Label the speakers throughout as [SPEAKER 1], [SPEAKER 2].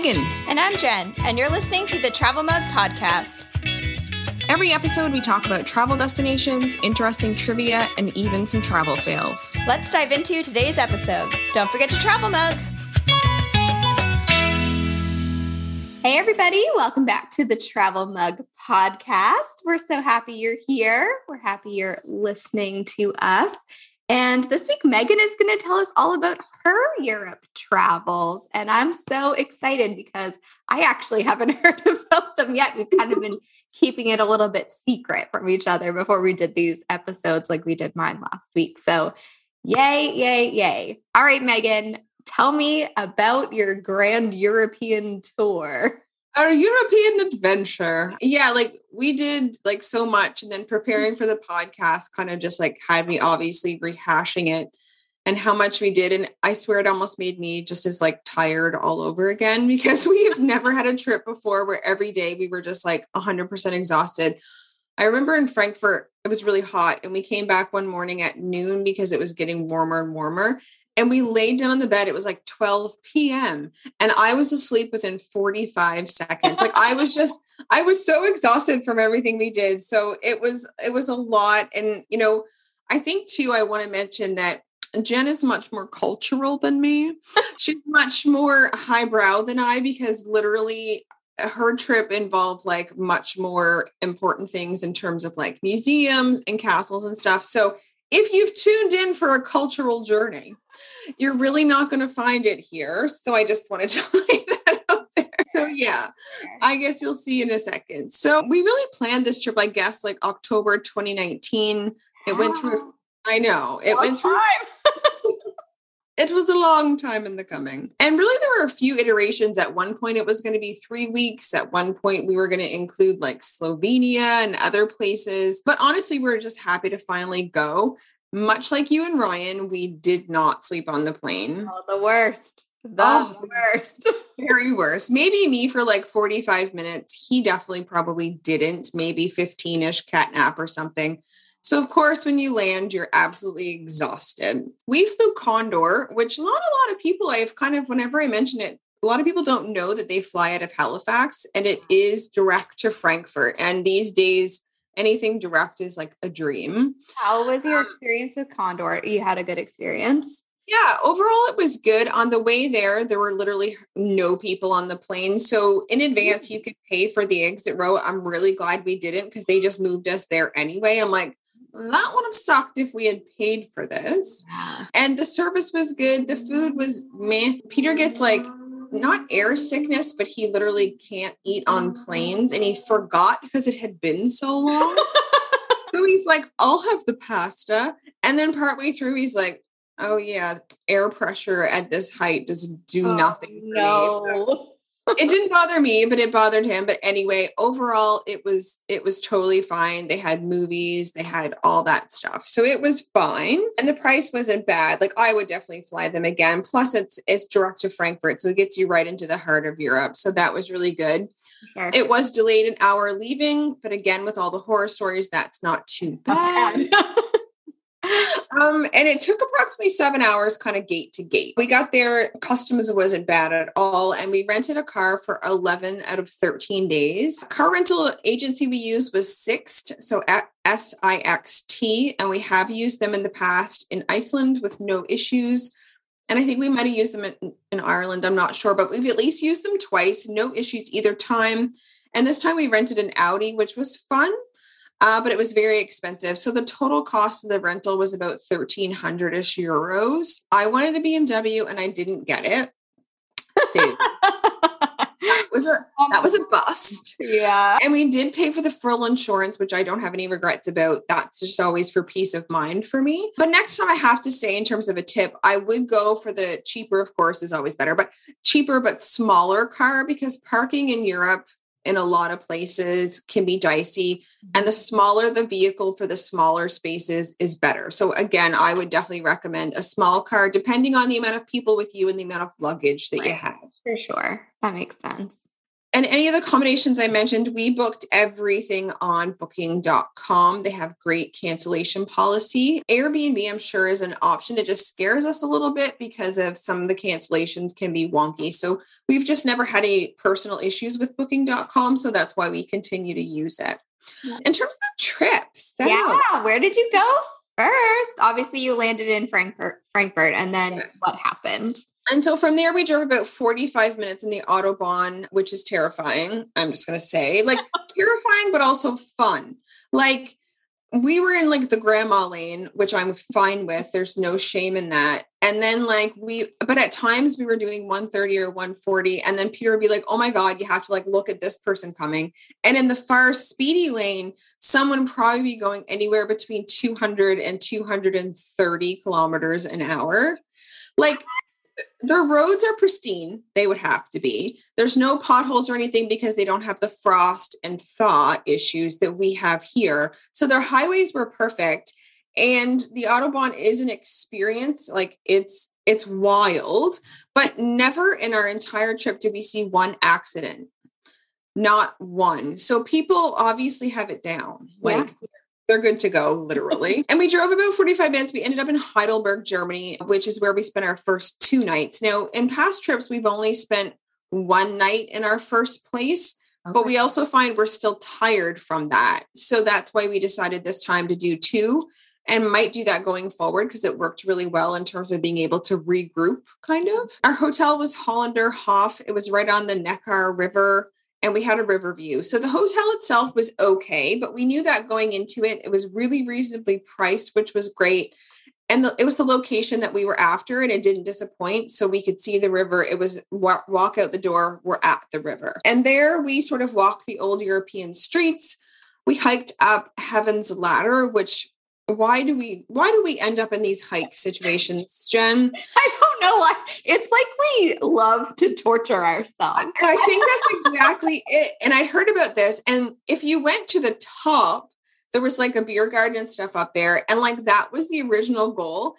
[SPEAKER 1] Megan.
[SPEAKER 2] And I'm Jen, and you're listening to the Travel Mug Podcast.
[SPEAKER 1] Every episode, we talk about travel destinations, interesting trivia, and even some travel fails.
[SPEAKER 2] Let's dive into today's episode. Don't forget to travel mug. Hey, everybody, welcome back to the Travel Mug Podcast. We're so happy you're here. We're happy you're listening to us. And this week, Megan is going to tell us all about her Europe travels. And I'm so excited because I actually haven't heard about them yet. We've kind of been keeping it a little bit secret from each other before we did these episodes, like we did mine last week. So, yay, yay, yay. All right, Megan, tell me about your grand European tour
[SPEAKER 1] our European adventure. Yeah, like we did like so much and then preparing for the podcast kind of just like had me obviously rehashing it and how much we did and I swear it almost made me just as like tired all over again because we have never had a trip before where every day we were just like 100% exhausted. I remember in Frankfurt it was really hot and we came back one morning at noon because it was getting warmer and warmer and we laid down on the bed. It was like 12 p.m. And I was asleep within 45 seconds. Like I was just, I was so exhausted from everything we did. So it was, it was a lot. And, you know, I think too, I want to mention that Jen is much more cultural than me. She's much more highbrow than I because literally her trip involved like much more important things in terms of like museums and castles and stuff. So if you've tuned in for a cultural journey, you're really not going to find it here. So I just wanted to lay that out there. So yeah, I guess you'll see in a second. So we really planned this trip, I guess, like October 2019. It went through. I know it went through. It was a long time in the coming. And really, there were a few iterations. At one point, it was going to be three weeks. At one point, we were going to include like Slovenia and other places. But honestly, we are just happy to finally go. Much like you and Ryan, we did not sleep on the plane.
[SPEAKER 2] Oh, the worst. The oh, worst.
[SPEAKER 1] very worst. Maybe me for like 45 minutes. He definitely probably didn't. Maybe 15 ish cat nap or something. So, of course, when you land, you're absolutely exhausted. We flew Condor, which not a lot of people, I've kind of, whenever I mention it, a lot of people don't know that they fly out of Halifax and it is direct to Frankfurt. And these days, anything direct is like a dream.
[SPEAKER 2] How was your um, experience with Condor? You had a good experience?
[SPEAKER 1] Yeah, overall it was good. On the way there, there were literally no people on the plane. So in advance, you could pay for the exit row. I'm really glad we didn't because they just moved us there anyway. I'm like, that would have sucked if we had paid for this. And the service was good. The food was meh. Peter gets like not air sickness, but he literally can't eat on planes. And he forgot because it had been so long. so he's like, I'll have the pasta. And then partway through, he's like, Oh yeah, air pressure at this height does do oh, nothing. no. It didn't bother me, but it bothered him. But anyway, overall, it was it was totally fine. They had movies, they had all that stuff, so it was fine. And the price wasn't bad. Like I would definitely fly them again. Plus, it's it's direct to Frankfurt, so it gets you right into the heart of Europe. So that was really good. Sure. It was delayed an hour leaving, but again, with all the horror stories, that's not too bad. um, and it took approximately seven hours, kind of gate to gate. We got there, customs wasn't bad at all, and we rented a car for 11 out of 13 days. Car rental agency we used was Sixt, so at S-I-X-T, and we have used them in the past in Iceland with no issues. And I think we might have used them in, in Ireland, I'm not sure, but we've at least used them twice, no issues either time. And this time we rented an Audi, which was fun uh, but it was very expensive. So the total cost of the rental was about 1300 ish euros. I wanted a BMW and I didn't get it. So that was a that was a bust.
[SPEAKER 2] Yeah.
[SPEAKER 1] And we did pay for the full insurance, which I don't have any regrets about. That's just always for peace of mind for me. But next time I have to say in terms of a tip, I would go for the cheaper, of course, is always better, but cheaper but smaller car because parking in Europe in a lot of places can be dicey and the mm-hmm. smaller the vehicle for the smaller spaces is better so again i would definitely recommend a small car depending on the amount of people with you and the amount of luggage that right. you have
[SPEAKER 2] for sure that makes sense
[SPEAKER 1] And any of the combinations I mentioned, we booked everything on booking.com. They have great cancellation policy. Airbnb, I'm sure, is an option. It just scares us a little bit because of some of the cancellations can be wonky. So we've just never had any personal issues with booking.com. So that's why we continue to use it. In terms of trips,
[SPEAKER 2] yeah, where did you go first? Obviously, you landed in Frankfurt, Frankfurt, and then yes. what happened?
[SPEAKER 1] And so from there, we drove about 45 minutes in the Autobahn, which is terrifying. I'm just going to say, like, terrifying, but also fun. Like, we were in like the grandma lane, which I'm fine with. There's no shame in that. And then, like, we, but at times we were doing 130 or 140. And then Peter would be like, oh my God, you have to like look at this person coming. And in the far speedy lane, someone probably be going anywhere between 200 and 230 kilometers an hour. Like, the roads are pristine. They would have to be. There's no potholes or anything because they don't have the frost and thaw issues that we have here. So their highways were perfect. And the Autobahn is an experience. Like it's it's wild, but never in our entire trip did we see one accident. Not one. So people obviously have it down. Like yeah they're good to go, literally. and we drove about 45 minutes. We ended up in Heidelberg, Germany, which is where we spent our first two nights. Now, in past trips, we've only spent one night in our first place. Okay. But we also find we're still tired from that. So that's why we decided this time to do two and might do that going forward because it worked really well in terms of being able to regroup, kind of. Our hotel was Holländer Hof. It was right on the Neckar River and we had a river view. So the hotel itself was okay, but we knew that going into it, it was really reasonably priced, which was great. And the, it was the location that we were after, and it didn't disappoint. So we could see the river. It was walk, walk out the door, we're at the river. And there we sort of walked the old European streets. We hiked up Heaven's Ladder, which why do we why do we end up in these hike situations jen?
[SPEAKER 2] I don't know why. It's like we love to torture ourselves.
[SPEAKER 1] I think that's exactly it and i heard about this and if you went to the top there was like a beer garden and stuff up there and like that was the original goal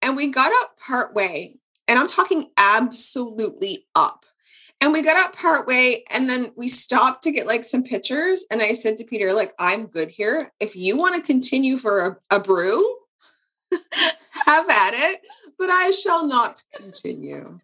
[SPEAKER 1] and we got up part way and i'm talking absolutely up and we got up part way and then we stopped to get like some pictures. And I said to Peter, like, I'm good here. If you want to continue for a, a brew, have at it, but I shall not continue.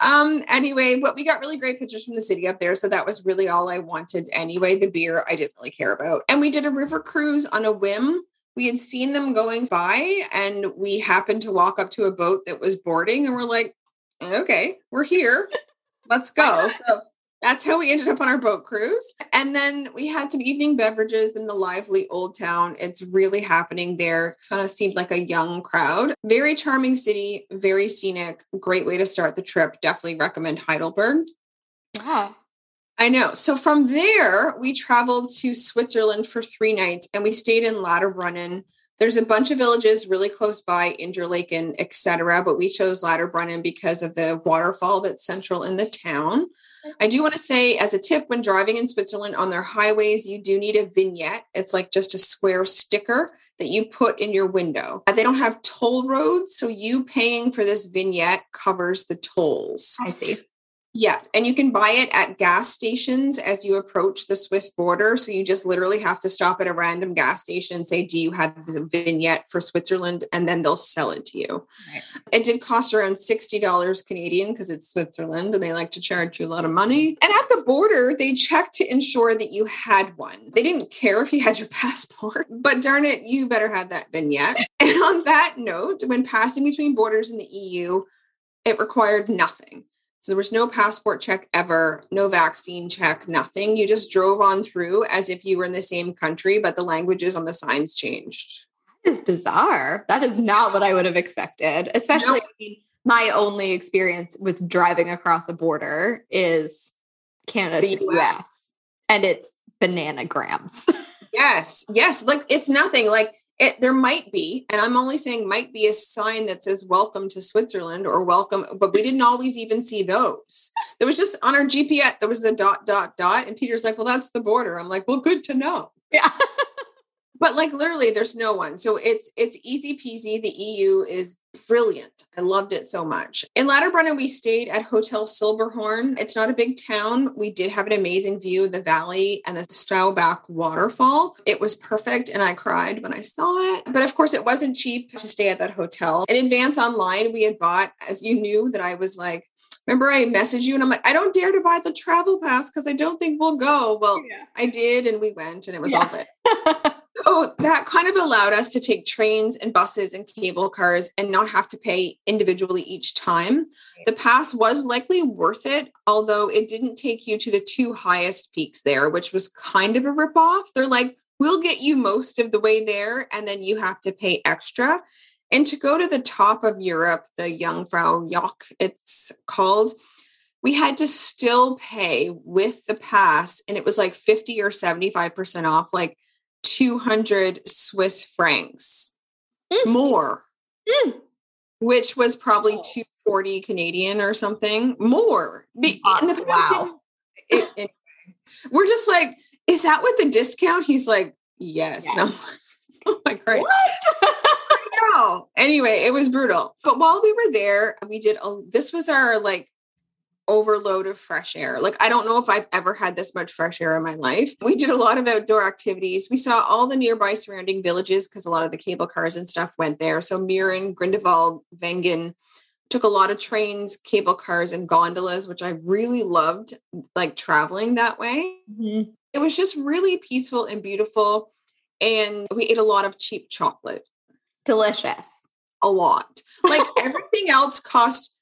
[SPEAKER 1] Um, anyway, but we got really great pictures from the city up there. So that was really all I wanted anyway. The beer I didn't really care about. And we did a river cruise on a whim. We had seen them going by and we happened to walk up to a boat that was boarding and we're like, okay, we're here let's go. So that's how we ended up on our boat cruise. And then we had some evening beverages in the lively old town. It's really happening there. Kind of seemed like a young crowd. Very charming city, very scenic. Great way to start the trip. Definitely recommend Heidelberg.
[SPEAKER 2] Yeah.
[SPEAKER 1] I know. So from there, we traveled to Switzerland for three nights and we stayed in Lauterbrunnen there's a bunch of villages really close by, Interlaken, etc. But we chose Lauterbrunnen because of the waterfall that's central in the town. I do want to say, as a tip, when driving in Switzerland on their highways, you do need a vignette. It's like just a square sticker that you put in your window. Uh, they don't have toll roads, so you paying for this vignette covers the tolls.
[SPEAKER 2] I see.
[SPEAKER 1] Yeah, and you can buy it at gas stations as you approach the Swiss border. So you just literally have to stop at a random gas station and say, "Do you have this vignette for Switzerland?" and then they'll sell it to you. Right. It did cost around sixty dollars Canadian because it's Switzerland and they like to charge you a lot of money. And at the border, they checked to ensure that you had one. They didn't care if you had your passport, but darn it, you better have that vignette. and on that note, when passing between borders in the EU, it required nothing. So there was no passport check ever, no vaccine check, nothing. You just drove on through as if you were in the same country, but the languages on the signs changed.
[SPEAKER 2] That is bizarre. That is not what I would have expected, especially my only experience with driving across a border is Canada the to US. US. And it's bananagrams.
[SPEAKER 1] yes. Yes. Like it's nothing. Like it, there might be, and I'm only saying might be a sign that says welcome to Switzerland or welcome, but we didn't always even see those. There was just on our GPS, there was a dot, dot, dot. And Peter's like, well, that's the border. I'm like, well, good to know.
[SPEAKER 2] Yeah.
[SPEAKER 1] but like literally there's no one. So it's it's easy peasy. The eu is brilliant. I loved it so much. In Lauterbrunnen we stayed at hotel silberhorn it's not a big town. We did have an amazing view of the valley and the Staubbach waterfall. It was perfect and i cried when i saw it. But of course it wasn't cheap to stay at that hotel. In advance online we had bought as you knew that i was like remember I messaged you? And I'm like, I don't dare to buy the travel pass because I don't think we'll go. Well, yeah. I did and we went and it was yeah. all good. so that kind of allowed us to take trains and buses and cable cars and not have to pay individually each time. The pass was likely worth it, although it didn't take you to the two highest peaks there, which was kind of a ripoff. They're like, we'll get you most of the way there and then you have to pay extra. And to go to the top of Europe, the Jungfraujoch, it's called, we had to still pay with the pass, and it was like 50 or 75% off, like 200 Swiss francs mm. more, mm. which was probably 240 Canadian or something more.
[SPEAKER 2] The wow.
[SPEAKER 1] It, it, we're just like, is that with the discount? He's like, yes. yes. No. oh my Christ. know. Anyway, it was brutal. But while we were there, we did a, this was our like overload of fresh air. Like I don't know if I've ever had this much fresh air in my life. We did a lot of outdoor activities. We saw all the nearby surrounding villages because a lot of the cable cars and stuff went there. So Mürren, Grindelwald, Wengen took a lot of trains, cable cars and gondolas, which I really loved like traveling that way. Mm-hmm. It was just really peaceful and beautiful and we ate a lot of cheap chocolate.
[SPEAKER 2] Delicious.
[SPEAKER 1] A lot. Like everything else cost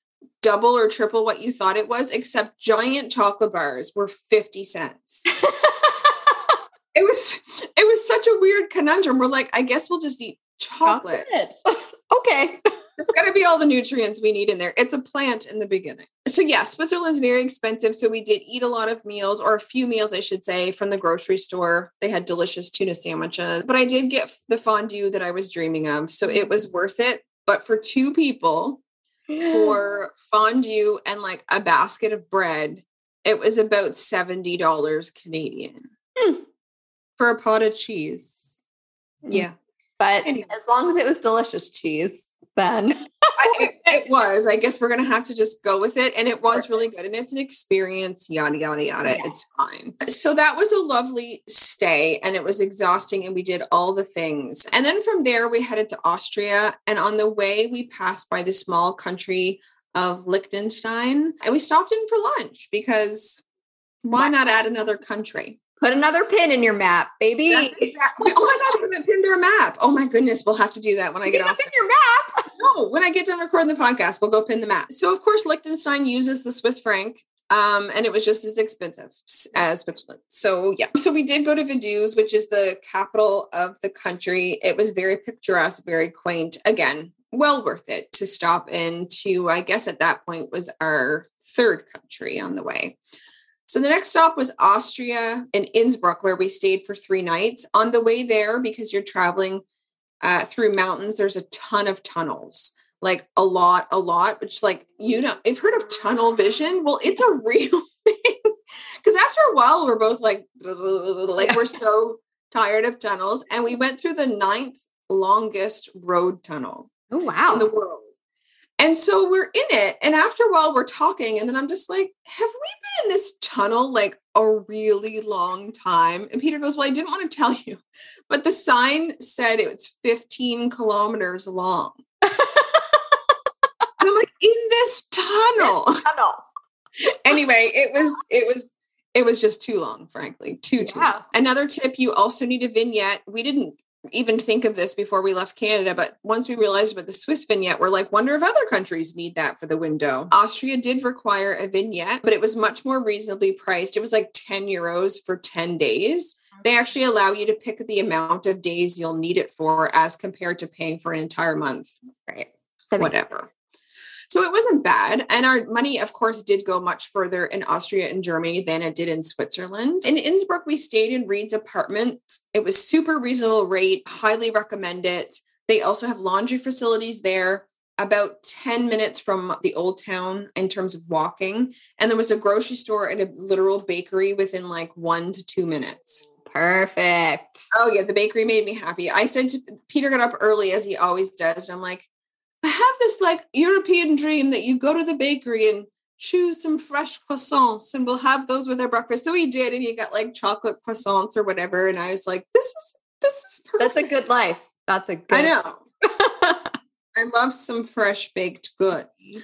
[SPEAKER 1] double or triple what you thought it was, except giant chocolate bars were 50 cents. it was it was such a weird conundrum. We're like, I guess we'll just eat chocolate. chocolate.
[SPEAKER 2] okay.
[SPEAKER 1] It's got to be all the nutrients we need in there. It's a plant in the beginning. So, yeah, Switzerland's very expensive. So, we did eat a lot of meals, or a few meals, I should say, from the grocery store. They had delicious tuna sandwiches, but I did get the fondue that I was dreaming of. So, it was worth it. But for two people, for fondue and like a basket of bread, it was about $70 Canadian mm. for a pot of cheese. Hmm. Yeah.
[SPEAKER 2] But anyway. as long as it was delicious cheese, then.
[SPEAKER 1] I, it, was. I guess we're going to have to just go with it. And it was really good. And it's an experience, yada, yada, yada. Yeah. It's fine. So that was a lovely stay and it was exhausting. And we did all the things. And then from there, we headed to Austria. And on the way, we passed by the small country of Liechtenstein and we stopped in for lunch because why not add another country?
[SPEAKER 2] Put another pin in your map, baby. That's
[SPEAKER 1] exactly. Oh my god, we haven't pinned our map. Oh my goodness, we'll have to do that when I get off.
[SPEAKER 2] Pin your map.
[SPEAKER 1] No, when I get done recording the podcast, we'll go pin the map. So of course, Liechtenstein uses the Swiss franc. Um, and it was just as expensive as Switzerland. So yeah. So we did go to Vaduz, which is the capital of the country. It was very picturesque, very quaint. Again, well worth it to stop into, I guess at that point was our third country on the way. So the next stop was Austria and Innsbruck, where we stayed for three nights. On the way there, because you're traveling uh, through mountains, there's a ton of tunnels, like a lot, a lot. Which, like you know, I've heard of tunnel vision. Well, it's a real thing. Because after a while, we're both like, like we're so tired of tunnels, and we went through the ninth longest road tunnel.
[SPEAKER 2] Oh wow!
[SPEAKER 1] In the world. And so we're in it. And after a while, we're talking. And then I'm just like, have we been in this tunnel like a really long time? And Peter goes, Well, I didn't want to tell you, but the sign said it was 15 kilometers long. and I'm like, in this tunnel. This tunnel. anyway, it was, it was, it was just too long, frankly. Too, yeah. too long. Another tip you also need a vignette. We didn't even think of this before we left Canada, but once we realized about the Swiss vignette, we're like, wonder if other countries need that for the window. Austria did require a vignette, but it was much more reasonably priced. It was like 10 euros for 10 days. They actually allow you to pick the amount of days you'll need it for as compared to paying for an entire month.
[SPEAKER 2] Right.
[SPEAKER 1] Whatever. So it wasn't bad. And our money, of course, did go much further in Austria and Germany than it did in Switzerland. In Innsbruck, we stayed in Reed's apartment. It was super reasonable rate, highly recommend it. They also have laundry facilities there about 10 minutes from the old town in terms of walking. And there was a grocery store and a literal bakery within like one to two minutes.
[SPEAKER 2] Perfect.
[SPEAKER 1] Oh yeah, the bakery made me happy. I said to Peter got up early as he always does, and I'm like, I have this like European dream that you go to the bakery and choose some fresh croissants and we'll have those with our breakfast. So he did, and he got like chocolate croissants or whatever. And I was like, this is this is
[SPEAKER 2] perfect. That's a good life. That's a good
[SPEAKER 1] I know. I love some fresh baked goods.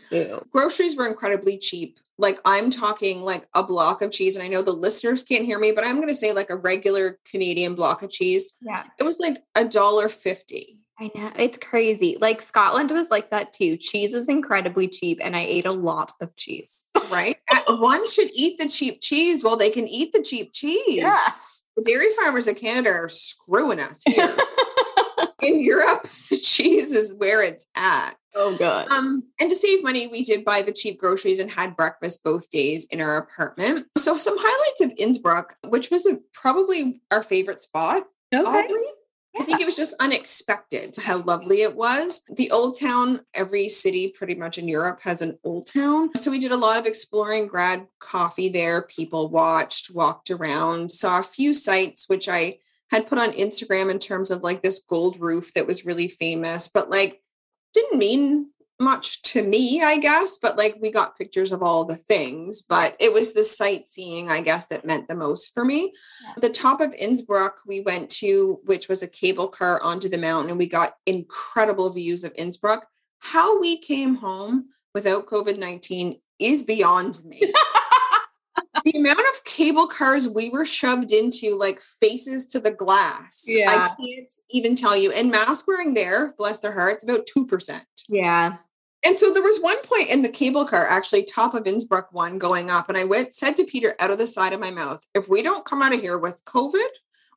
[SPEAKER 1] Groceries were incredibly cheap. Like I'm talking like a block of cheese, and I know the listeners can't hear me, but I'm going to say like a regular Canadian block of cheese.
[SPEAKER 2] Yeah,
[SPEAKER 1] it was like a dollar fifty.
[SPEAKER 2] I know it's crazy. Like Scotland was like that too. Cheese was incredibly cheap, and I ate a lot of cheese.
[SPEAKER 1] right, one should eat the cheap cheese while they can eat the cheap cheese.
[SPEAKER 2] Yes.
[SPEAKER 1] The dairy farmers of Canada are screwing us here. In Europe, the cheese is where it's at.
[SPEAKER 2] Oh god.
[SPEAKER 1] Um, and to save money, we did buy the cheap groceries and had breakfast both days in our apartment. So some highlights of Innsbruck, which was a, probably our favorite spot.
[SPEAKER 2] Okay. Oddly.
[SPEAKER 1] I think it was just unexpected how lovely it was. The old town, every city pretty much in Europe has an old town. So we did a lot of exploring, grad coffee there. People watched, walked around, saw a few sites, which I had put on Instagram in terms of like this gold roof that was really famous, but like didn't mean much to me, I guess, but like we got pictures of all the things, but it was the sightseeing, I guess, that meant the most for me. Yeah. The top of Innsbruck, we went to, which was a cable car onto the mountain, and we got incredible views of Innsbruck. How we came home without COVID 19 is beyond me. the amount of cable cars we were shoved into, like faces to the glass.
[SPEAKER 2] Yeah.
[SPEAKER 1] I can't even tell you. And mask wearing there, bless their hearts, about 2%.
[SPEAKER 2] Yeah.
[SPEAKER 1] And so there was one point in the cable car, actually, top of Innsbruck one going up. And I went, said to Peter out of the side of my mouth, if we don't come out of here with COVID,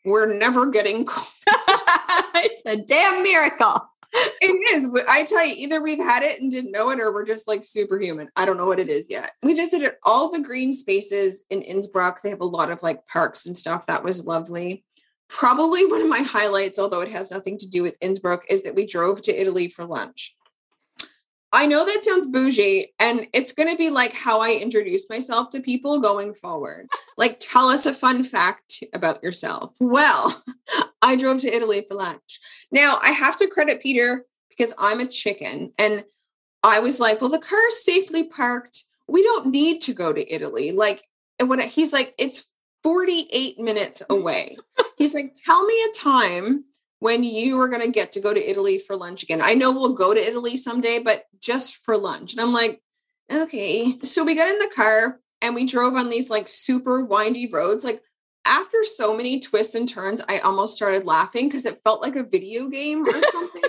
[SPEAKER 1] we're never getting COVID.
[SPEAKER 2] it's a damn miracle.
[SPEAKER 1] It is. I tell you, either we've had it and didn't know it, or we're just like superhuman. I don't know what it is yet. We visited all the green spaces in Innsbruck. They have a lot of like parks and stuff. That was lovely. Probably one of my highlights, although it has nothing to do with Innsbruck, is that we drove to Italy for lunch. I know that sounds bougie, and it's going to be like how I introduce myself to people going forward. Like, tell us a fun fact about yourself. Well, I drove to Italy for lunch. Now, I have to credit Peter because I'm a chicken, and I was like, well, the car is safely parked. We don't need to go to Italy. Like, and when he's like, it's 48 minutes away. he's like, tell me a time when you are going to get to go to Italy for lunch again. I know we'll go to Italy someday, but just for lunch. And I'm like, okay. So we got in the car and we drove on these like super windy roads. Like after so many twists and turns, I almost started laughing because it felt like a video game or something.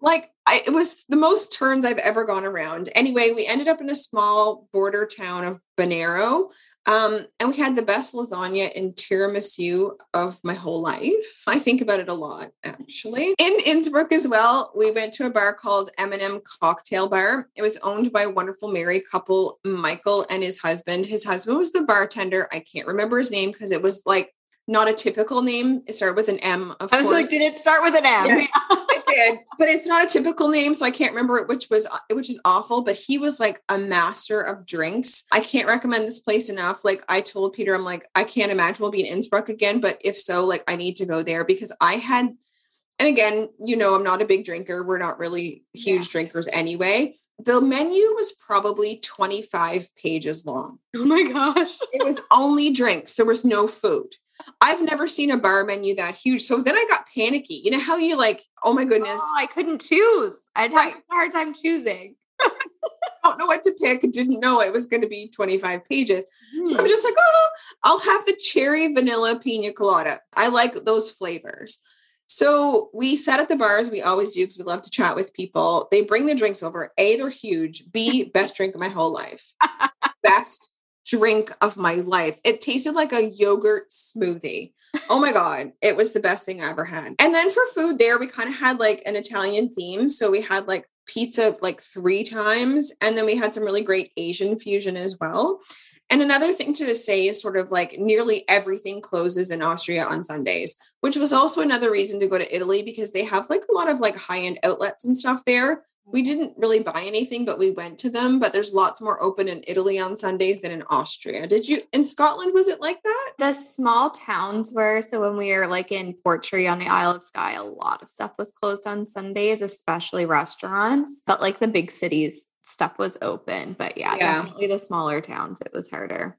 [SPEAKER 1] like I, it was the most turns I've ever gone around. Anyway, we ended up in a small border town of Brennero. Um, and we had the best lasagna and tiramisu of my whole life. I think about it a lot, actually. In Innsbruck as well, we went to a bar called M&M Cocktail Bar. It was owned by a wonderful married couple, Michael and his husband. His husband was the bartender. I can't remember his name because it was like not a typical name. It started with an M. Of
[SPEAKER 2] I was
[SPEAKER 1] course.
[SPEAKER 2] like, did it start with an M?
[SPEAKER 1] Yeah, did, but it's not a typical name, so I can't remember it, which was which is awful. But he was like a master of drinks. I can't recommend this place enough. Like I told Peter, I'm like, I can't imagine we'll be in Innsbruck again, but if so, like I need to go there because I had. And again, you know, I'm not a big drinker. We're not really huge yeah. drinkers anyway the menu was probably 25 pages long.
[SPEAKER 2] Oh my gosh.
[SPEAKER 1] it was only drinks. There was no food. I've never seen a bar menu that huge. So then I got panicky. You know how you like, oh my goodness. Oh,
[SPEAKER 2] I couldn't choose. I'd right. have a hard time choosing.
[SPEAKER 1] don't know what to pick. Didn't know it was going to be 25 pages. Mm. So I'm hmm. just like, oh, I'll have the cherry vanilla pina colada. I like those flavors. So we sat at the bars. We always do because we love to chat with people. They bring the drinks over. A, they're huge. B, best drink of my whole life. best drink of my life. It tasted like a yogurt smoothie. Oh my God. It was the best thing I ever had. And then for food there, we kind of had like an Italian theme. So we had like pizza like three times. And then we had some really great Asian fusion as well. And another thing to say is sort of like nearly everything closes in Austria on Sundays, which was also another reason to go to Italy because they have like a lot of like high end outlets and stuff there we didn't really buy anything, but we went to them. But there's lots more open in Italy on Sundays than in Austria. Did you in Scotland? Was it like that?
[SPEAKER 2] The small towns were. So when we were like in Portree on the Isle of Skye, a lot of stuff was closed on Sundays, especially restaurants. But like the big cities, stuff was open. But yeah, yeah. definitely the smaller towns, it was harder.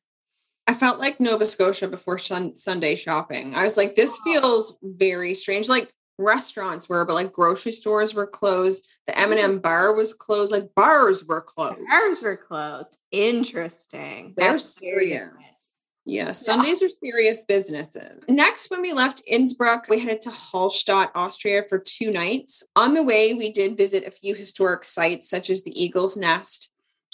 [SPEAKER 1] I felt like Nova Scotia before sun- Sunday shopping. I was like, this feels very strange. Like restaurants were, but like grocery stores were closed. The M&M bar was closed. Like bars were closed.
[SPEAKER 2] Bars were closed. Interesting.
[SPEAKER 1] They're That's serious. Yeah, Sundays are serious businesses. Next, when we left Innsbruck, we headed to Hallstatt, Austria for two nights. On the way, we did visit a few historic sites such as the Eagle's Nest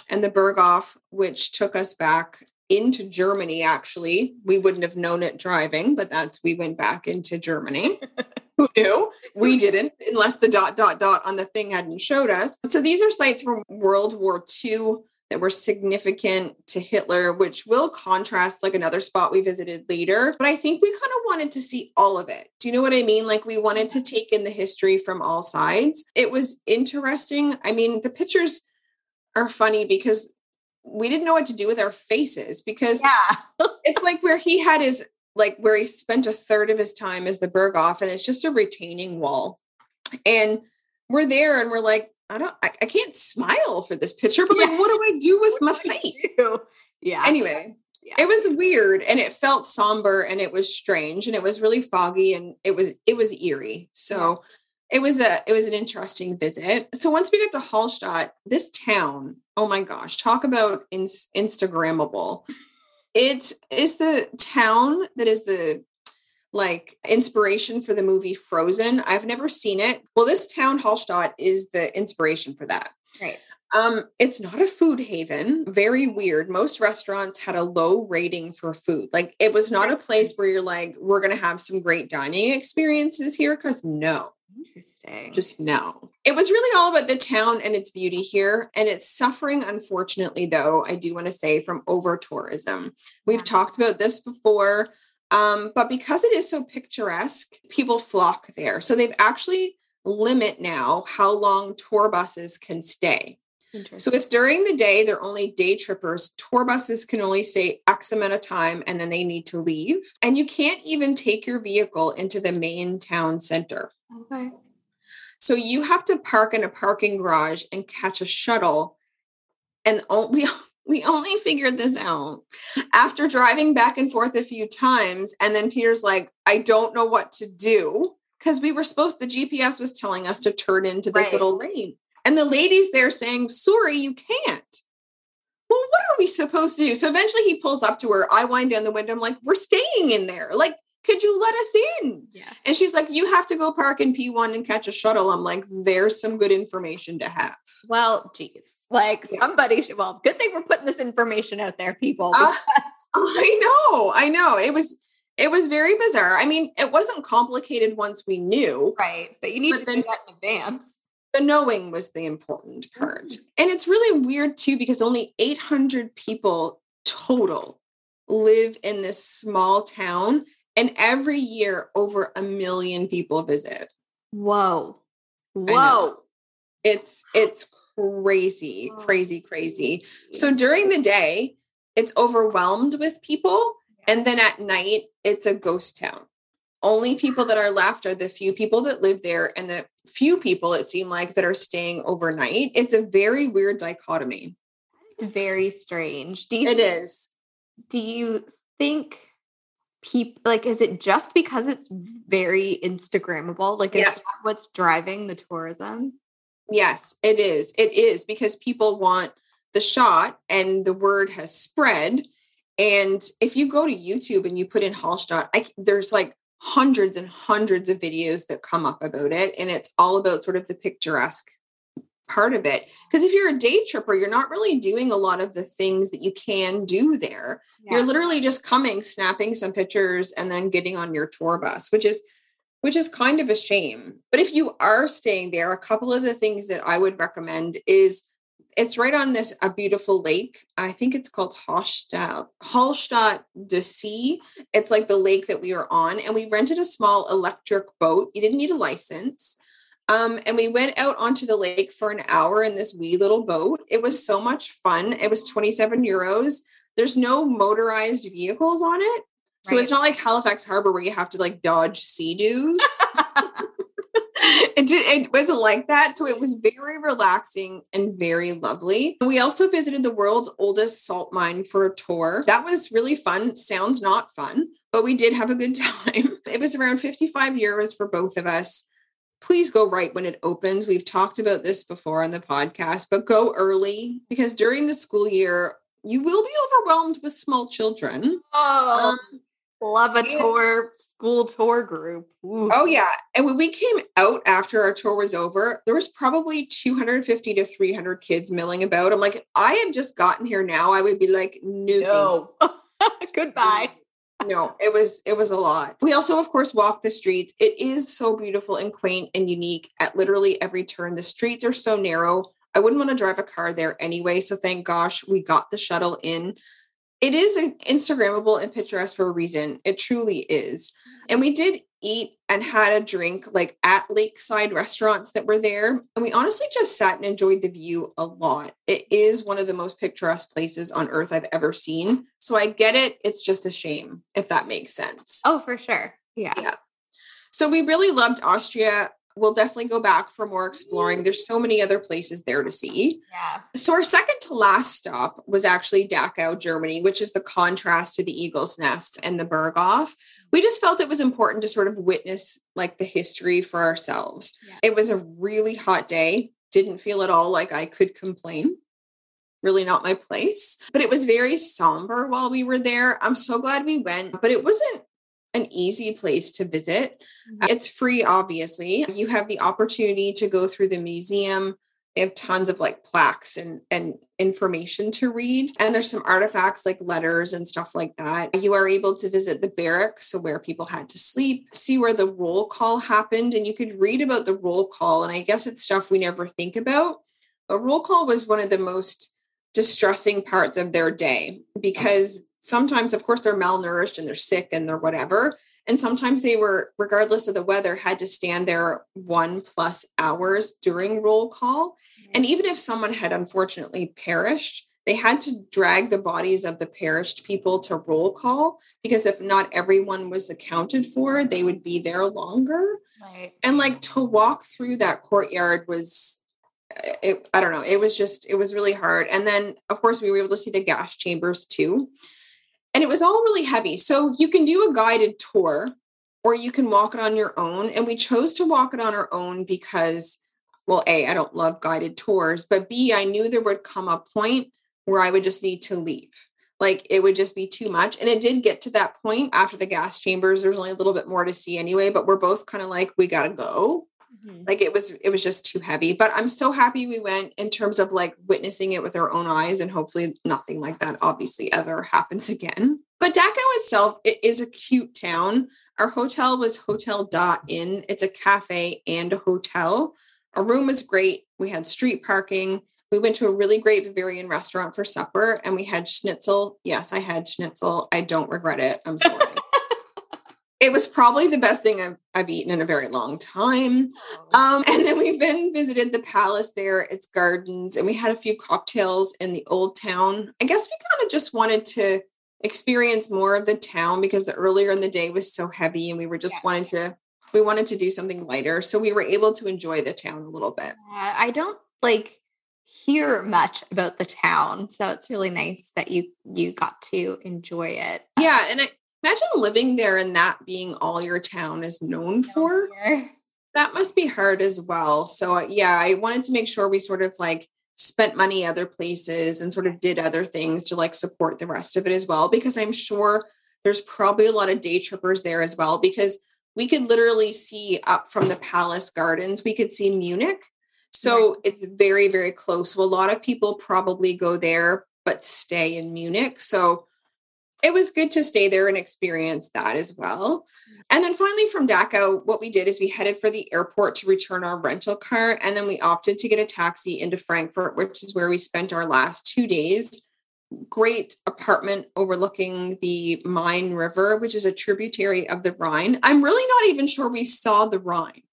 [SPEAKER 1] and the Berghof, which took us back into Germany, actually. We wouldn't have known it driving, but that's we went back into Germany. Who knew? We didn't, unless the dot, dot, dot on the thing hadn't showed us. So these are sites from World War II that were significant to Hitler, which will contrast like another spot we visited later. But I think we kind of wanted to see all of it. Do you know what I mean? Like we wanted to take in the history from all sides. It was interesting. I mean, the pictures are funny because we didn't know what to do with our faces because yeah. it's like where he had his like where he spent a third of his time as the Berghof and it's just a retaining wall. And we're there and we're like, I don't I, I can't smile for this picture, but yeah. like what do I do with what my face?
[SPEAKER 2] Yeah.
[SPEAKER 1] Anyway, yeah. it was weird and it felt somber and it was strange and it was really foggy and it was it was eerie. So it was a it was an interesting visit. So once we got to Hallstatt, this town, oh my gosh, talk about ins- Instagrammable. It is the town that is the like inspiration for the movie Frozen. I've never seen it. Well, this town Hallstatt is the inspiration for that.
[SPEAKER 2] Right.
[SPEAKER 1] Um, it's not a food haven. Very weird. Most restaurants had a low rating for food. Like it was not a place where you're like, we're gonna have some great dining experiences here. Cause no,
[SPEAKER 2] Interesting.
[SPEAKER 1] Just no. It was really all about the town and its beauty here. And it's suffering, unfortunately, though, I do want to say, from over tourism. We've yeah. talked about this before. Um, but because it is so picturesque, people flock there. So they've actually limit now how long tour buses can stay. So if during the day they're only day trippers, tour buses can only stay X amount of time and then they need to leave. And you can't even take your vehicle into the main town center.
[SPEAKER 2] Okay.
[SPEAKER 1] So you have to park in a parking garage and catch a shuttle. And we we only figured this out after driving back and forth a few times. And then Peter's like, I don't know what to do. Because we were supposed, the GPS was telling us to turn into this right. little lane. And the lady's there saying, Sorry, you can't. Well, what are we supposed to do? So eventually he pulls up to her. I wind down the window. I'm like, We're staying in there. Like, could you let us in?
[SPEAKER 2] Yeah.
[SPEAKER 1] And she's like, you have to go park in P1 and catch a shuttle. I'm like, there's some good information to have.
[SPEAKER 2] Well, geez, like yeah. somebody should, well, good thing we're putting this information out there, people.
[SPEAKER 1] Uh, I know, I know. It was, it was very bizarre. I mean, it wasn't complicated once we knew.
[SPEAKER 2] Right. But you need but to then, do that in advance.
[SPEAKER 1] The knowing was the important part. Mm-hmm. And it's really weird too, because only 800 people total live in this small town and every year, over a million people visit.
[SPEAKER 2] Whoa. Whoa.
[SPEAKER 1] It's it's crazy, oh, crazy, crazy. So during the day, it's overwhelmed with people. And then at night, it's a ghost town. Only people that are left are the few people that live there and the few people it seemed like that are staying overnight. It's a very weird dichotomy.
[SPEAKER 2] It's very strange. Do you,
[SPEAKER 1] it is.
[SPEAKER 2] Do you think people like is it just because it's very instagrammable? Like yes. what's driving the tourism?
[SPEAKER 1] Yes it is. It is because people want the shot and the word has spread. And if you go to youtube and you put in hallstatt I, there's like hundreds and hundreds of videos that come up about it and it's all about sort of the picturesque part of it. Because if you're a day tripper, you're not really doing a lot of the things that you can do there. Yeah. You're literally just coming, snapping some pictures, and then getting on your tour bus, which is which is kind of a shame. But if you are staying there, a couple of the things that I would recommend is it's right on this a beautiful lake. I think it's called Hallstatt, Hallstatt de See. It's like the lake that we were on, and we rented a small electric boat. You didn't need a license. Um, and we went out onto the lake for an hour in this wee little boat. It was so much fun. It was 27 euros. There's no motorized vehicles on it. So
[SPEAKER 2] Right.
[SPEAKER 1] it's not like Halifax Harbor where you have to like dodge sea doos. it, did, it wasn't like that. So it was very relaxing and very lovely. We also visited the world's oldest salt mine for a tour. That was really fun. Sounds not fun, but we did have a good time. It was around 55 euros for both of us. Please go right when it opens. We've talked about this before on the podcast, but go early because during the school year, you will be overwhelmed with small children.
[SPEAKER 2] Oh,
[SPEAKER 1] Um,
[SPEAKER 2] love a
[SPEAKER 1] yeah.
[SPEAKER 2] tour, school tour group. Ooh.
[SPEAKER 1] Oh yeah, and when we came out after our tour was over, there was probably 250 to 300 kids milling about. I'm like, I had just gotten here now. I would be like, no,
[SPEAKER 2] no. Goodbye.
[SPEAKER 1] No, it was it was a lot. We also, of course, walked the streets. It is so beautiful and quaint and unique at literally every turn. The streets are so narrow. I wouldn't want to drive a car there anyway. So thank gosh we got the shuttle in. It is Instagrammable and picturesque for a reason. It truly is. And we did eat and had a drink like at lakeside restaurants that were there. And we honestly just sat and enjoyed the view a lot. It is one of the most picturesque places on earth I've ever seen. So I get it. It's just a shame, if that makes sense.
[SPEAKER 2] Oh, for sure. Yeah.
[SPEAKER 1] Yeah. So we really loved Austria. We'll definitely go back for more exploring. There's so many other places there to see.
[SPEAKER 2] Yeah.
[SPEAKER 1] So our second to last stop was actually Dachau, Germany, which is the contrast to the Eagle's Nest and the Berghof. We just felt it was important to sort of witness like the history for ourselves.
[SPEAKER 2] Yeah.
[SPEAKER 1] It was a really hot day. Didn't feel at all like I could complain. Really not my place. But it was very somber while we were there. I'm so glad we went, but it wasn't an easy place to visit.
[SPEAKER 2] Mhm.
[SPEAKER 1] It's free, obviously. You have the opportunity to go through the museum. They have tons of like plaques and, and information to read. And there's some artifacts like letters and stuff like that. You are able to visit the barracks, so where people had to sleep, see where the roll call happened, and you could read about the roll call. And I guess it's stuff we never think about. A roll call was one of the most distressing parts of their day because sometimes, of course, they're malnourished and they're sick and they're whatever. And sometimes they were, regardless of the weather, had to stand there one plus hours during roll call. Mm-hmm. And even if someone had unfortunately perished, they had to drag the bodies of the perished people to roll call because if not everyone was accounted for, they would be there longer.
[SPEAKER 2] Right.
[SPEAKER 1] And like to walk through that courtyard was, it, I don't know, it was just, it was really hard. And then, of course, we were able to see the gas chambers too. And it was all really heavy. So you can do a guided tour or you can walk it on your own. And we chose to walk it on our own because, well, A, I don't love guided tours, but B, I knew there would come a point where I would just need to leave. Like it would just be too much. And it did get to that point after the gas chambers. There's only a little bit more to see anyway, but we're both kind of like, we got to go
[SPEAKER 2] Mhm.
[SPEAKER 1] like it was it was just too heavy but i'm so happy we went in terms of like witnessing it with our own eyes and hopefully nothing like that obviously ever happens again. But dachau itself it is a cute town. Our hotel was hotel dot inn it's a cafe and a hotel. Our room was great. We had street parking. We went to a really great bavarian restaurant for supper and we had schnitzel. Yes i had schnitzel. I don't regret it. I'm sorry it was probably the best thing I've, I've eaten in a very long time um, and then we've been visited the palace there, its gardens, and we had a few cocktails in the old town. I guess we kind of just wanted to experience more of the town because the earlier in the day was so heavy, and we were just
[SPEAKER 2] Yeah.
[SPEAKER 1] wanting to we wanted to do something lighter, so we were able to enjoy the town a little bit.
[SPEAKER 2] Yeah, I don't like hear much about the town, so it's really nice that you you got to enjoy it.
[SPEAKER 1] Yeah, and I imagine living there and that being all your town is known for. That must be hard as well. So uh, yeah, I wanted to make sure we sort of like spent money other places and sort of did other things to like support the rest of it as well because I'm sure there's probably a lot of day trippers there as well because we could literally see up from the palace gardens we could see Munich. So it's very very close. So a lot of people probably go there but stay in Munich. So it was good to stay there and experience that as well. And then finally from Dachau, what we did is we headed for the airport to return our rental car. And then we opted to get a taxi into Frankfurt, which is where we spent our last two days. Great apartment overlooking the Main River, which is a tributary of the Rhine. I'm really not even sure we saw the Rhine.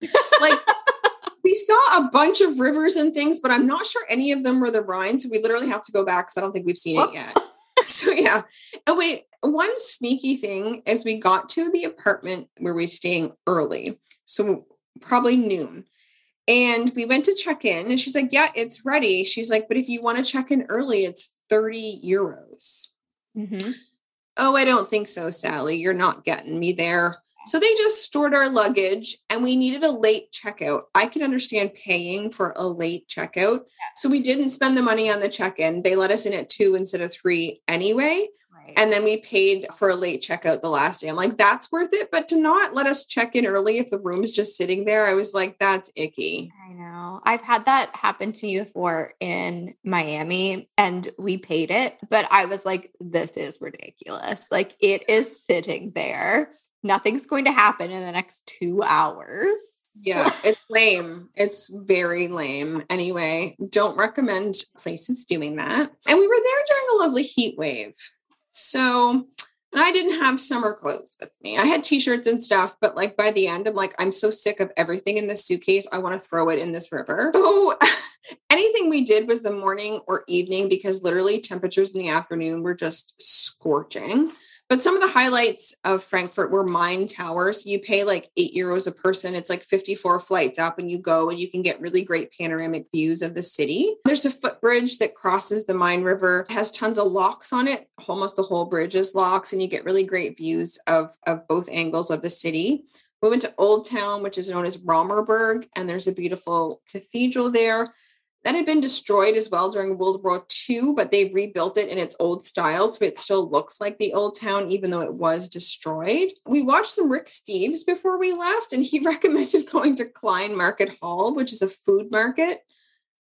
[SPEAKER 1] Like we saw a bunch of rivers and things, but I'm not sure any of them were the Rhine. So we literally have to go back because I don't think we've seen it yet. so yeah. Oh wait, one sneaky thing is we got to the apartment where we are staying early. So probably noon. And we went to check in and she's like, Yeah, it's ready. She's like, But if you want to check in early, it's 30 euros. Mm-hmm. Oh, I don't think so, Sally. You're not getting me there. So they just stored our luggage and we needed a late checkout. I can understand paying for a late checkout. So we didn't spend the money on the check in. They let us in at two instead of three anyway. And then we paid for a late checkout the last day. I'm like, that's worth it. But to not let us check in early if the room is just sitting there, I was like, that's icky.
[SPEAKER 2] I know. I've had that happen to me before in Miami and we paid it. But I was like, this is ridiculous. Like it is sitting there. Nothing's going to happen in the next two hours.
[SPEAKER 1] Yeah, it's lame. It's very lame. Anyway, don't recommend places doing that. And we were there during a lovely heat wave. So, and I didn't have summer clothes with me. I had t-shirts and stuff, but like by the end, I'm like, I'm so sick of everything in this suitcase. I want to throw it in this river. So anything we did was the morning or evening because literally temperatures in the afternoon were just scorching. But some of the highlights of Frankfurt were Main Towers. You pay like eight euros a person. It's like 54 flights up and you go and you can get really great panoramic views of the city. There's a footbridge that crosses the Main River, it has tons of locks on it. Almost the whole bridge is locks, and you get really great views of, of both angles of the city. We went to Old Town, which is known as Römerberg, and there's a beautiful cathedral there that had been destroyed as well during World War II, but they rebuilt it in its old style. So it still looks like the old town, even though it was destroyed. We watched some Rick Steves before we left, and he recommended going to Klein Market Hall, which is a food market.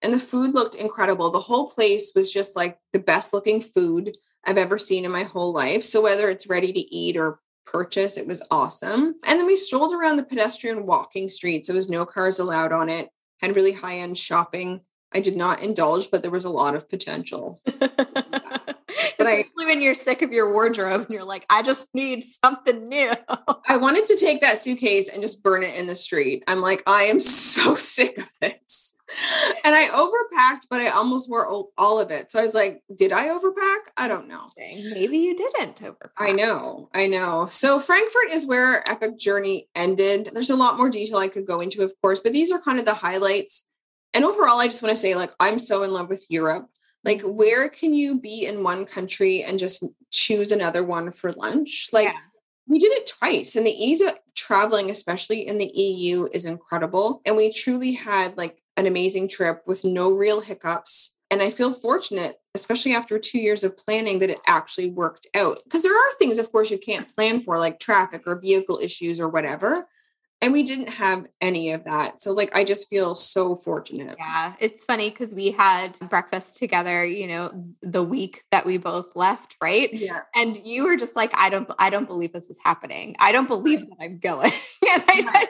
[SPEAKER 1] And the food looked incredible. The whole place was just like the best looking food I've ever seen in my whole life. So whether it's ready to eat or purchase, it was awesome. And then we strolled around the pedestrian walking streets. There was no cars allowed on it, had really high end shopping I did not indulge, but there was a lot of potential.
[SPEAKER 2] but Especially I, when you're sick of your wardrobe and you're like, I just need something new.
[SPEAKER 1] I wanted to take that suitcase and just burn it in the street. I'm like, I am so sick of this. And I overpacked, but I almost wore all of it. So I was like, did I overpack? I don't know.
[SPEAKER 2] Maybe you didn't overpack.
[SPEAKER 1] I know. I know. So Frankfurt is where Epic Journey ended. There's a lot more detail I could go into, of course, but these are kind of the highlights and overall, I just want to say, like, I'm so in love with Europe. Like, where can you be in one country and just choose another one for lunch? Like, yeah. we did it twice, and the ease of traveling, especially in the EU, is incredible. And we truly had like an amazing trip with no real hiccups. And I feel fortunate, especially after two years of planning, that it actually worked out. Because there are things, of course, you can't plan for, like traffic or vehicle issues or whatever and we didn't have any of that. So like i just feel so fortunate.
[SPEAKER 2] Yeah it's funny because we had breakfast together you know the week that we both left right?
[SPEAKER 1] Yeah.
[SPEAKER 2] And you were just like i don't i don't believe this is happening. I don't believe that i'm going. And I,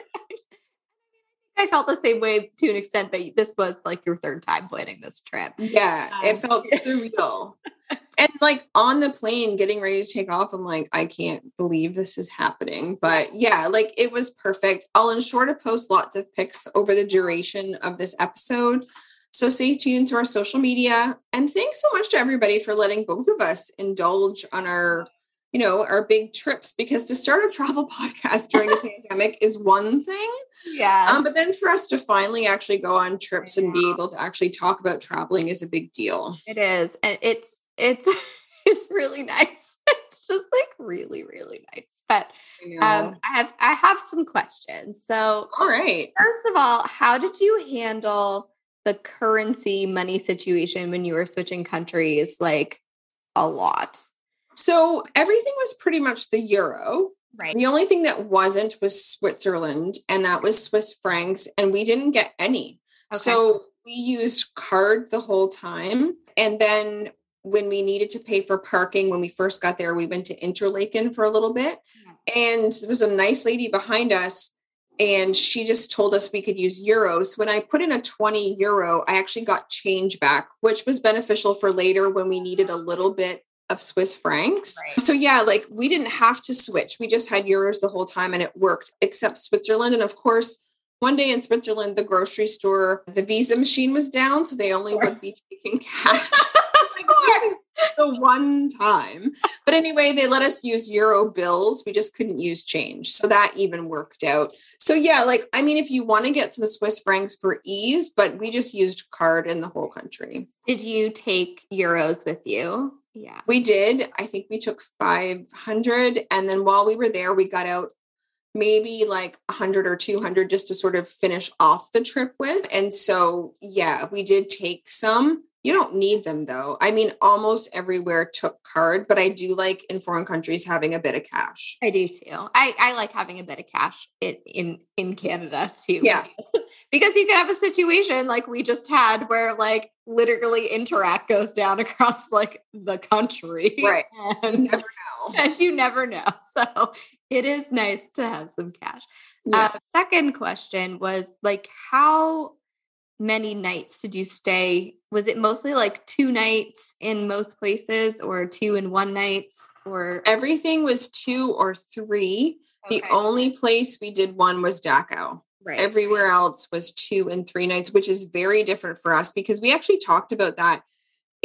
[SPEAKER 2] I felt the same way to an extent, but this was like your third time planning this trip.
[SPEAKER 1] Yeah, um, it felt surreal. and like on the plane, getting ready to take off, I'm like, I can't believe this is happening. But yeah, like it was perfect. I'll ensure to post lots of pics over the duration of this episode. So stay tuned to our social media. And thanks so much to everybody for letting both of us indulge on our you know, our big trips because to start a travel podcast during a pandemic is one thing.
[SPEAKER 2] Yeah.
[SPEAKER 1] Um, but then for us to finally actually go on trips and be able to actually talk about traveling is a big deal.
[SPEAKER 2] It is. And it's, it's, it's really nice. It's just like really, really nice. But um, I have, I have some questions. So,
[SPEAKER 1] all right.
[SPEAKER 2] First of all, how did you handle the currency money situation when you were switching countries like a lot?
[SPEAKER 1] So everything was pretty much the euro.
[SPEAKER 2] Right.
[SPEAKER 1] The only thing that wasn't was Switzerland, and that was Swiss francs, and we didn't get any. Okay. So we used card the whole time. And then when we needed to pay for parking, when we first got there, we went to Interlaken for a little bit. And there was a nice lady behind us, and she just told us we could use euros. When I put in a 20 euro, I actually got change back, which was beneficial for later when we needed a little bit of Swiss francs. Right. So yeah, like we didn't have to switch. We just had euros the whole time and it worked, except Switzerland. And of course, one day in Switzerland, the grocery store, the Visa machine was down, so they only would be taking cash. the one time. But anyway, they let us use euro bills. We just couldn't use change. So that even worked out. So yeah, like I mean if you want to get some Swiss francs for ease, but we just used card in the whole country.
[SPEAKER 2] Did you take euros with you?
[SPEAKER 1] Yeah. We did. I think we took 500 and then while we were there we got out maybe like 100 or 200 just to sort of finish off the trip with. And so, yeah, we did take some. You don't need them though. I mean, almost everywhere took card, but I do like in foreign countries having a bit of cash.
[SPEAKER 2] I do too. I, I like having a bit of cash in in, in Canada too.
[SPEAKER 1] Yeah.
[SPEAKER 2] because you can have a situation like we just had where like literally Interac goes down across like the country.
[SPEAKER 1] Right. And, you never know.
[SPEAKER 2] And you never know. So it is nice to have some cash. Yeah. Uh, second question was like how many nights did you stay? Was it mostly like two nights in most places or two in one nights or
[SPEAKER 1] everything was two or three. Okay. The only place we did one was Dachau. Right. Everywhere else was two and three nights, which is very different for us because we actually talked about that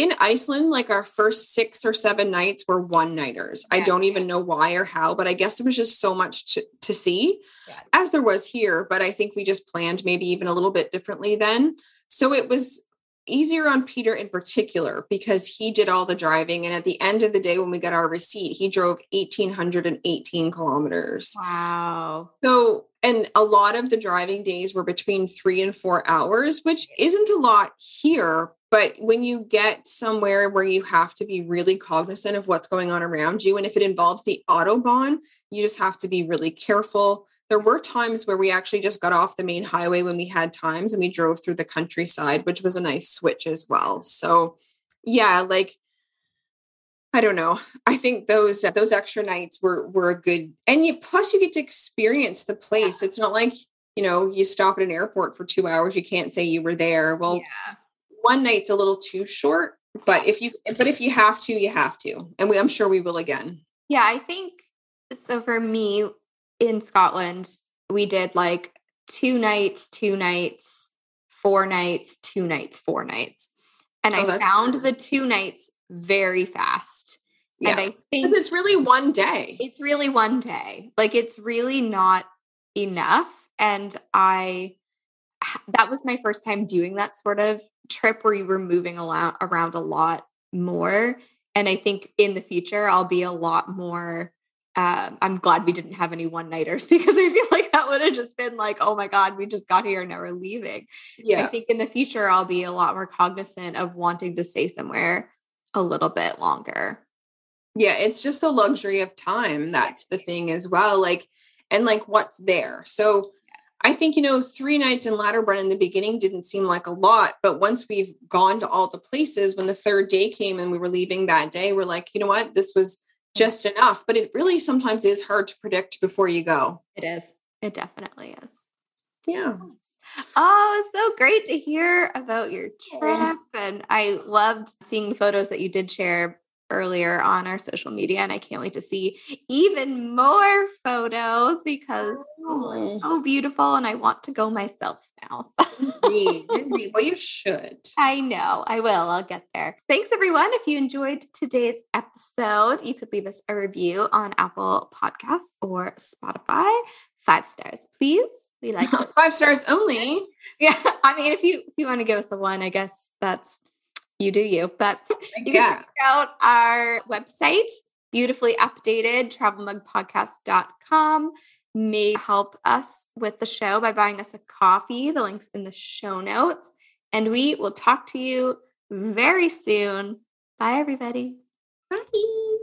[SPEAKER 1] in Iceland, like our first six or seven nights were one nighters. Yeah. I don't even know why or how, but I guess there was just so much to, to see yeah. as there was here. But I think we just planned maybe even a little bit differently then. So it was easier on Peter in particular because he did all the driving. And at the end of the day, when we got our receipt, he drove 1,818 kilometers.
[SPEAKER 2] Wow.
[SPEAKER 1] So, and a lot of the driving days were between three and four hours, which isn't a lot here, but when you get somewhere where you have to be really cognizant of what's going on around you, and if it involves the Autobahn, you just have to be really careful. There were times where we actually just got off the main highway when we had times and we drove through the countryside, which was a nice switch as well. So, yeah, like I don't know. I think those uh, those extra nights were were a good, and you plus you get to experience the place. It's not like you know you stop at an airport for two hours. You can't say you were there. Well, yeah one night's a little too short, but if you but if you have to, you have to. And we I'm sure we will again.
[SPEAKER 2] Yeah, I think so for me in Scotland, we did like two nights, two nights, four nights, two nights, four nights. And oh, I found cool. the two nights very fast.
[SPEAKER 1] Yeah. And I think because it's really one day.
[SPEAKER 2] It's really one day. Like it's really not enough. And I that was my first time doing that sort of trip where you were moving a lot, around a lot more. And I think in the future, I'll be a lot more. Um, I'm glad we didn't have any one nighters because I feel like that would have just been like, oh my God, we just got here and now we're leaving. Yeah. I think in the future, I'll be a lot more cognizant of wanting to stay somewhere a little bit longer.
[SPEAKER 1] Yeah. It's just the luxury of time. That's the thing as well. Like, and like what's there. So, I think, you know, three nights in Lauterbrunnen in the beginning didn't seem like a lot, but once we've gone to all the places, when the third day came and we were leaving that day, we're like, you know what, this was mm. just enough. But it really sometimes is hard to predict before you go.
[SPEAKER 2] It is. It definitely is.
[SPEAKER 1] Yeah. Hmm.
[SPEAKER 2] Oh, so great to hear about your trip. And I loved seeing the photos that you did share earlier on our social media and I can't wait to see even more photos because oh, so beautiful and I want to go myself now.
[SPEAKER 1] indeed, indeed. Well, you should.
[SPEAKER 2] I know. I will. I'll get there. Thanks everyone. If you enjoyed today's episode, you could leave us a review on Apple Podcasts or Spotify. Five stars, please. We like
[SPEAKER 1] five stars only.
[SPEAKER 2] Yeah. I mean, if you if you want to give us a one, I guess that's you do you. But you can check out our website, beautifully updated, travelmugpodcast.com. May help us with the show by buying us a coffee. The link's in the show notes. And we will talk to you very soon. Bye, everybody.
[SPEAKER 1] Bye.